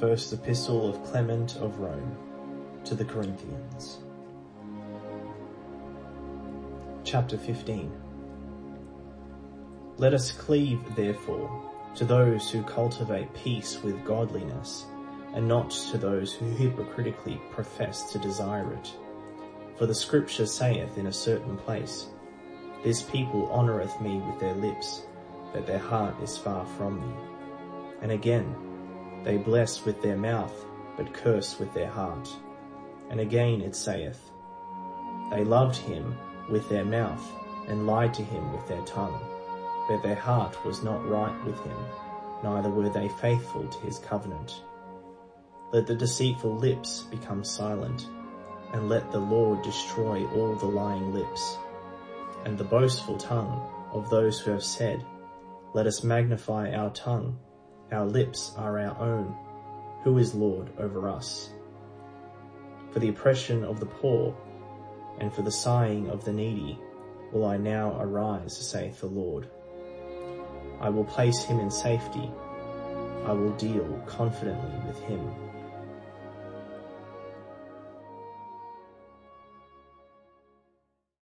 First Epistle of Clement of Rome to the Corinthians. Chapter 15 Let us cleave, therefore, to those who cultivate peace with godliness, and not to those who hypocritically profess to desire it. For the scripture saith in a certain place, This people honoureth me with their lips, but their heart is far from me. And again, they bless with their mouth, but curse with their heart. And again it saith, They loved him with their mouth, and lied to him with their tongue. But their heart was not right with him, neither were they faithful to his covenant. Let the deceitful lips become silent, and let the Lord destroy all the lying lips. And the boastful tongue of those who have said, Let us magnify our tongue our lips are our own. Who is Lord over us? For the oppression of the poor and for the sighing of the needy will I now arise, saith the Lord. I will place him in safety. I will deal confidently with him.